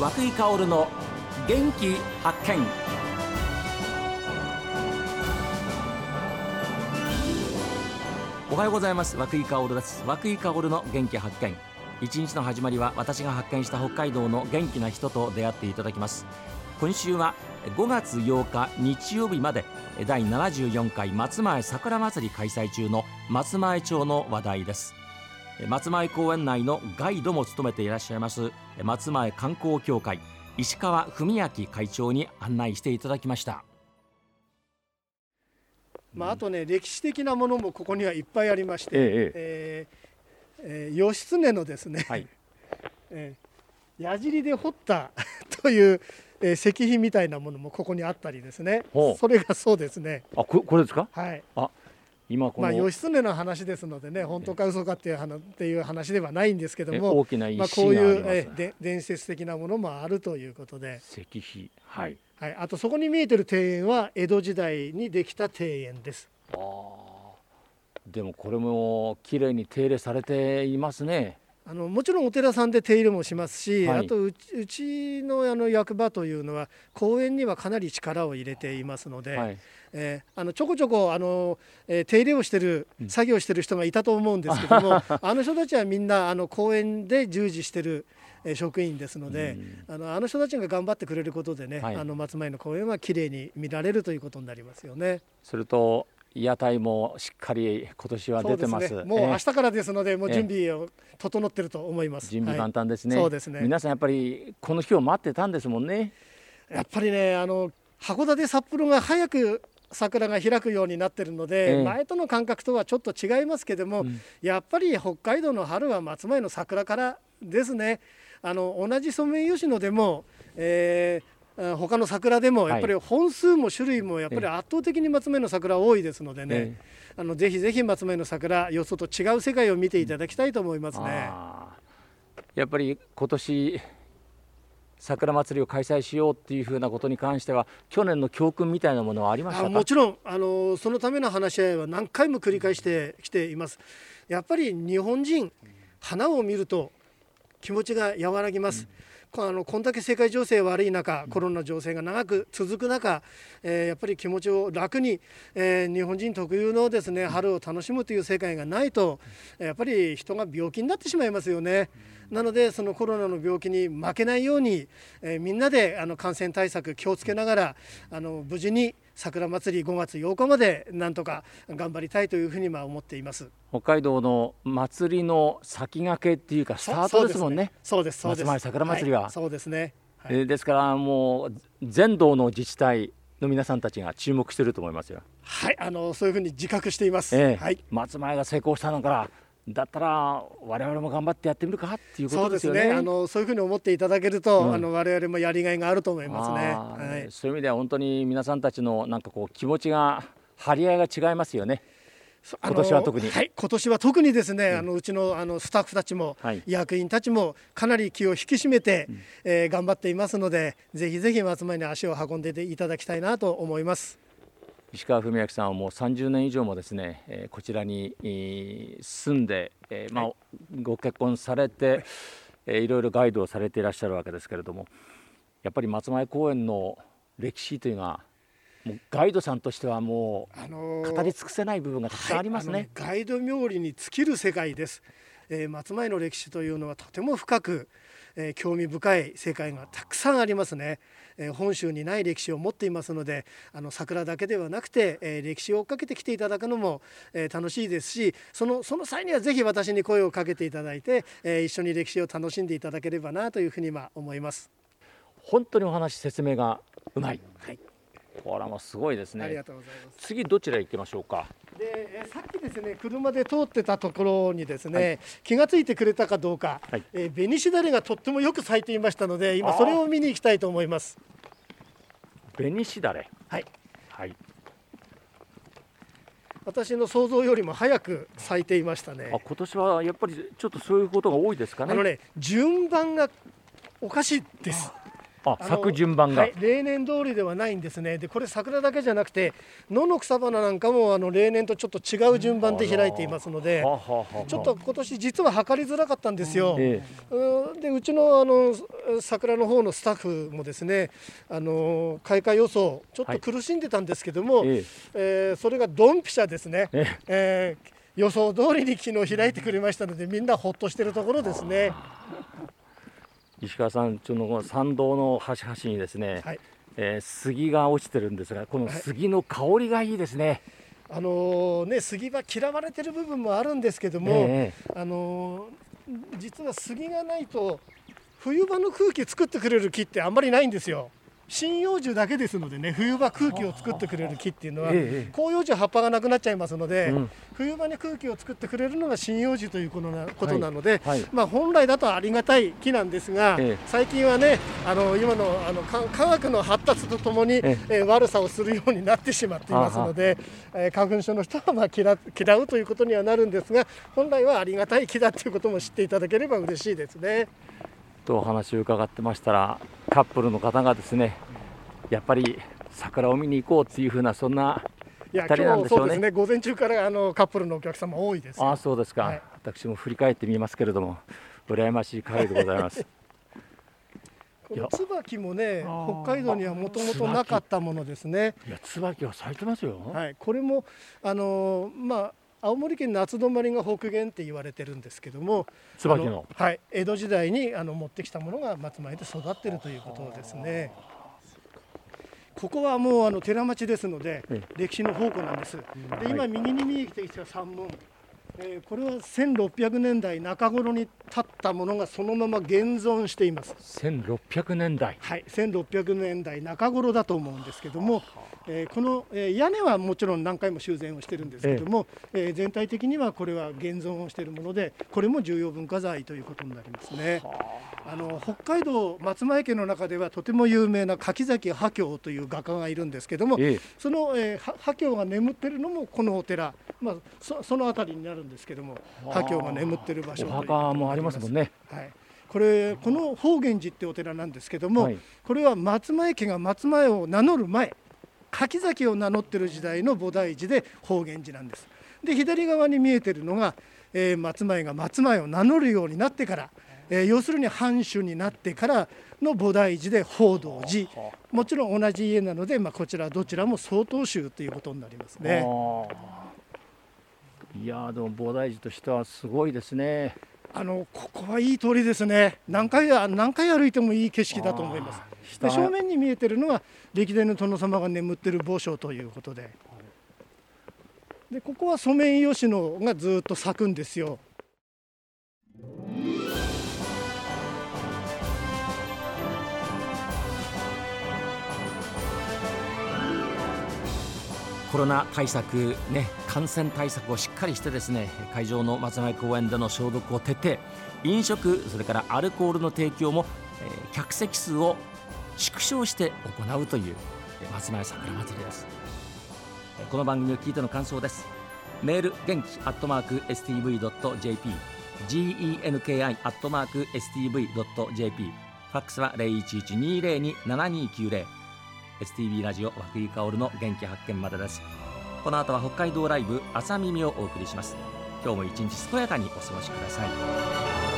和久井薫の元気発見。おはようございます。和久井薫です。和久井薫の元気発見。一日の始まりは私が発見した北海道の元気な人と出会っていただきます。今週は5月8日日曜日まで第74回松前桜祭り開催中の松前町の話題です。松前公園内のガイドも務めていらっしゃいます松前観光協会石川文明会長に案内していただきました。まあ、あとね歴史的なものもここにはいっぱいありまして、えええー、義経のですね、はい。えー、矢尻で掘った というえー、石碑みたいなものもここにあったりですね。それがそうですね。あここれですか？はい。あ今この、まあ、義経の話ですのでね本当か嘘かっていう話っていう話ではないんですけども大きなまあ、こういうえで伝説的なものもあるということで。石碑。はい、はい、あとそこに見えてる庭園は江戸時代にできた庭園です。あでもこれも綺麗に手入れされていますねあのもちろんお寺さんで手入れもしますし、はい、あとうちのあの役場というのは公園にはかなり力を入れていますので、はい、えー、あのちょこちょこあの、えー、手入れをしてる、作業してる人がいたと思うんですけども あの人たちはみんなあの公園で従事してる職員ですので、あのあの人たちが頑張ってくれることでね、はい、あの松前の公園はきれいに見られるということになりますよね。それと屋台もしっかり今年は出てます。すね、もう明日からですので、もう準備を整ってると思います。準備簡単ですね、はい、そうですね。皆さんやっぱりこの日を待ってたんですもんね。やっぱりね、あの函館札幌が早く桜が開くようになってるので、え前との感覚とはちょっと違いますけども、うん、やっぱり北海道の春は松前の桜からですね。あの同じソメイヨシノでも、えー、他の桜でもやっぱり本数も種類もやっぱり圧倒的に松前の桜多いですのでね、あのぜひぜひ松前の桜よそと違う世界を見ていただきたいと思いますね。やっぱり今年桜祭りを開催しようっていうふうなことに関しては去年の教訓みたいなものはありましたもちろん。あのそのための話し合いは何回も繰り返してきています。やっぱり日本人花を見ると気持ちが和らぎます、うんあのこんだけ世界情勢悪い中コロナ情勢が長く続く中、えー、やっぱり気持ちを楽に、えー、日本人特有のですね春を楽しむという世界がないとやっぱり人が病気になってしまいますよね。なのでそのコロナの病気に負けないように、えー、みんなであの感染対策気をつけながらあの無事に桜祭り5月8日までなんとか頑張りたいというふうにまあ思っています。北海道の祭りの先駆けっていうかスタートですもんね。そうですそうです松前桜祭りは、はい、そうですね、はい、ですからもう全道の自治体の皆さんたちが注目していると思いますよ。はい。あのそういうふうに自覚しています、え。はい、松前が成功したのからだったら我々も頑張ってやってみるかっていうことですよね。そう、ね、あのそういうふうに思っていただけると、うん、あの我々もやりがいがあると思いますね。はい、そういう意味では本当に皆さんたちのなんかこう気持ちが張り合いが違いますよね。今年は特に、はい、今年は特にですね、うん、あのうちのあのスタッフたちも、はい、役員たちもかなり気を引き締めて、うん、えー、頑張っていますのでぜひぜひ松前に足を運んでいただきたいなと思います。石川文明さんはもう30年以上もですね、えー、こちらに、えー、住んで、えーまあ、ご結婚されて、えー、いろいろガイドをされていらっしゃるわけですけれどもやっぱり松前公園の歴史というのはもうガイドさんとしてはもう、あのー、語り尽くせない部分がたくさんありますね。はい、ガイド冥利に尽きる世界です、えー、松前の歴史というのはとても深くえー、興味深い世界がたくさんありますね、えー、本州にない歴史を持っていますのであの桜だけではなくて、えー、歴史を追っかけてきていただくのも、え楽しいですしそのその際にはぜひ私に声をかけていただいて、え一緒に歴史を楽しんでいただければなというふうに今思います。本当にお話説明がうまい、はいこれもすごいですね。ありがとうございます。次どちら行きましょうか？で、さっきですね、車で通ってたところにですね、はい、気が付いてくれたかどうか、はい、えー、紅しだれがとってもよく咲いていましたので、今それを見に行きたいと思います。紅しだれ。はい。はい。私の想像よりも早く咲いていましたね。あ、今年はやっぱりちょっとそういうことが多いですかね。あのね、順番がおかしいです。あ咲く順番が、はい、例年通りではないんですね。でこれ桜だけじゃなくて野の草花なんかもあの例年とちょっと違う順番で開いていますのでちょっと今年実は測りづらかったんですよ。ええ、でうちのあの桜の方のスタッフもですねあの開花予想ちょっと苦しんでたんですけども、はい、ええ。ー、それがドンピシャですね。え。えー予想通りに昨日開いてくれましたのでみんなほっとしてるところですね。石川さんちの参道の端々にですね、はい、えー、杉が落ちてるんですがこの杉の香りがいいですね。はい、あのー、ね杉は嫌われてる部分もあるんですけども、えー、あのー、実は杉がないと冬場の空気作ってくれる木ってあんまりないんですよ。針葉樹だけですのでね冬場空気を作ってくれる木っていうのは、広葉樹は葉っぱがなくなっちゃいますので、冬場に空気を作ってくれるのが針葉樹ということなことなので、まあ、本来だとありがたい木なんですが、最近はねあの今のあの科学の発達とともに、ええ。悪さをするようになってしまっていますので、え花粉症の人はまあ嫌嫌うということにはなるんですが本来はありがたい木だということも知っていただければ嬉しいですね。とお話を伺ってましたらカップルの方がですねやっぱり桜を見に行こうっていうふうなそんな2人なんでしょうね。そうですね午前中からあのカップルのお客様多いですあそうですか、はい、私も振り返ってみますけれども羨ましい限りでございます。椿もね北海道にはもともとなかったものですね。いや椿は咲いてますよ。はい、これもあのまあ青森県夏泊まりが北限って言われてるんですけども椿の。はい、江戸時代にあの持ってきたものが松前で育ってるということですね。ここはもうあの寺町ですので、歴史の宝庫なんです。で今右に見えてきた山門。えー、これは1600年代中頃に建ったものがそのまま現存しています。1600年代。はい1600年代中頃だと思うんですけども、えー、この、えー、屋根はもちろん何回も修繕をしてるんですけども、ええ。ー、全体的にはこれは現存をしているものでこれも重要文化財ということになりますね。あ。の北海道松前家の中ではとても有名な柿崎波京という画家がいるんですけども、ええ、その、えー、波京が眠ってるのもこのお寺、まあ、そその辺りになるんですけども華僑が眠ってる場所お墓もありますもんね。はい。これこの法源寺ってお寺なんですけども、はい、これは松前家が松前を名乗る前柿崎を名乗ってる時代の菩提寺で法源寺なんです。で左側に見えてるのが、えー、松前が松前を名乗るようになってから、えー、要するに藩主になってからの菩提寺で報道寺もちろん同じ家なので、まあ、こちらどちらも曹洞宗ということになりますね。いやでも菩提寺としてはすごいですね。あのここはいい通りですね。何回何回歩いてもいい景色だと思います。で正面に見えてるのは歴代の殿様が眠ってる墓所ということで。でここはソメイヨシノがずっと咲くんですよ。コロナ対策、ね、感染対策をしっかりしてですね会場の松前公園での消毒を徹底飲食それからアルコールの提供も、えー、客席数を縮小して行うという松前桜祭りです。この番組を聞いての感想です。メール元気アットマーク STV.jp genki アットマーク STV.jp ファックスは0112027290 STB ラジオ和久井薫の元気発見までです。この後は北海道ライブ朝耳をお送りします。今日も一日健やかにお過ごしください。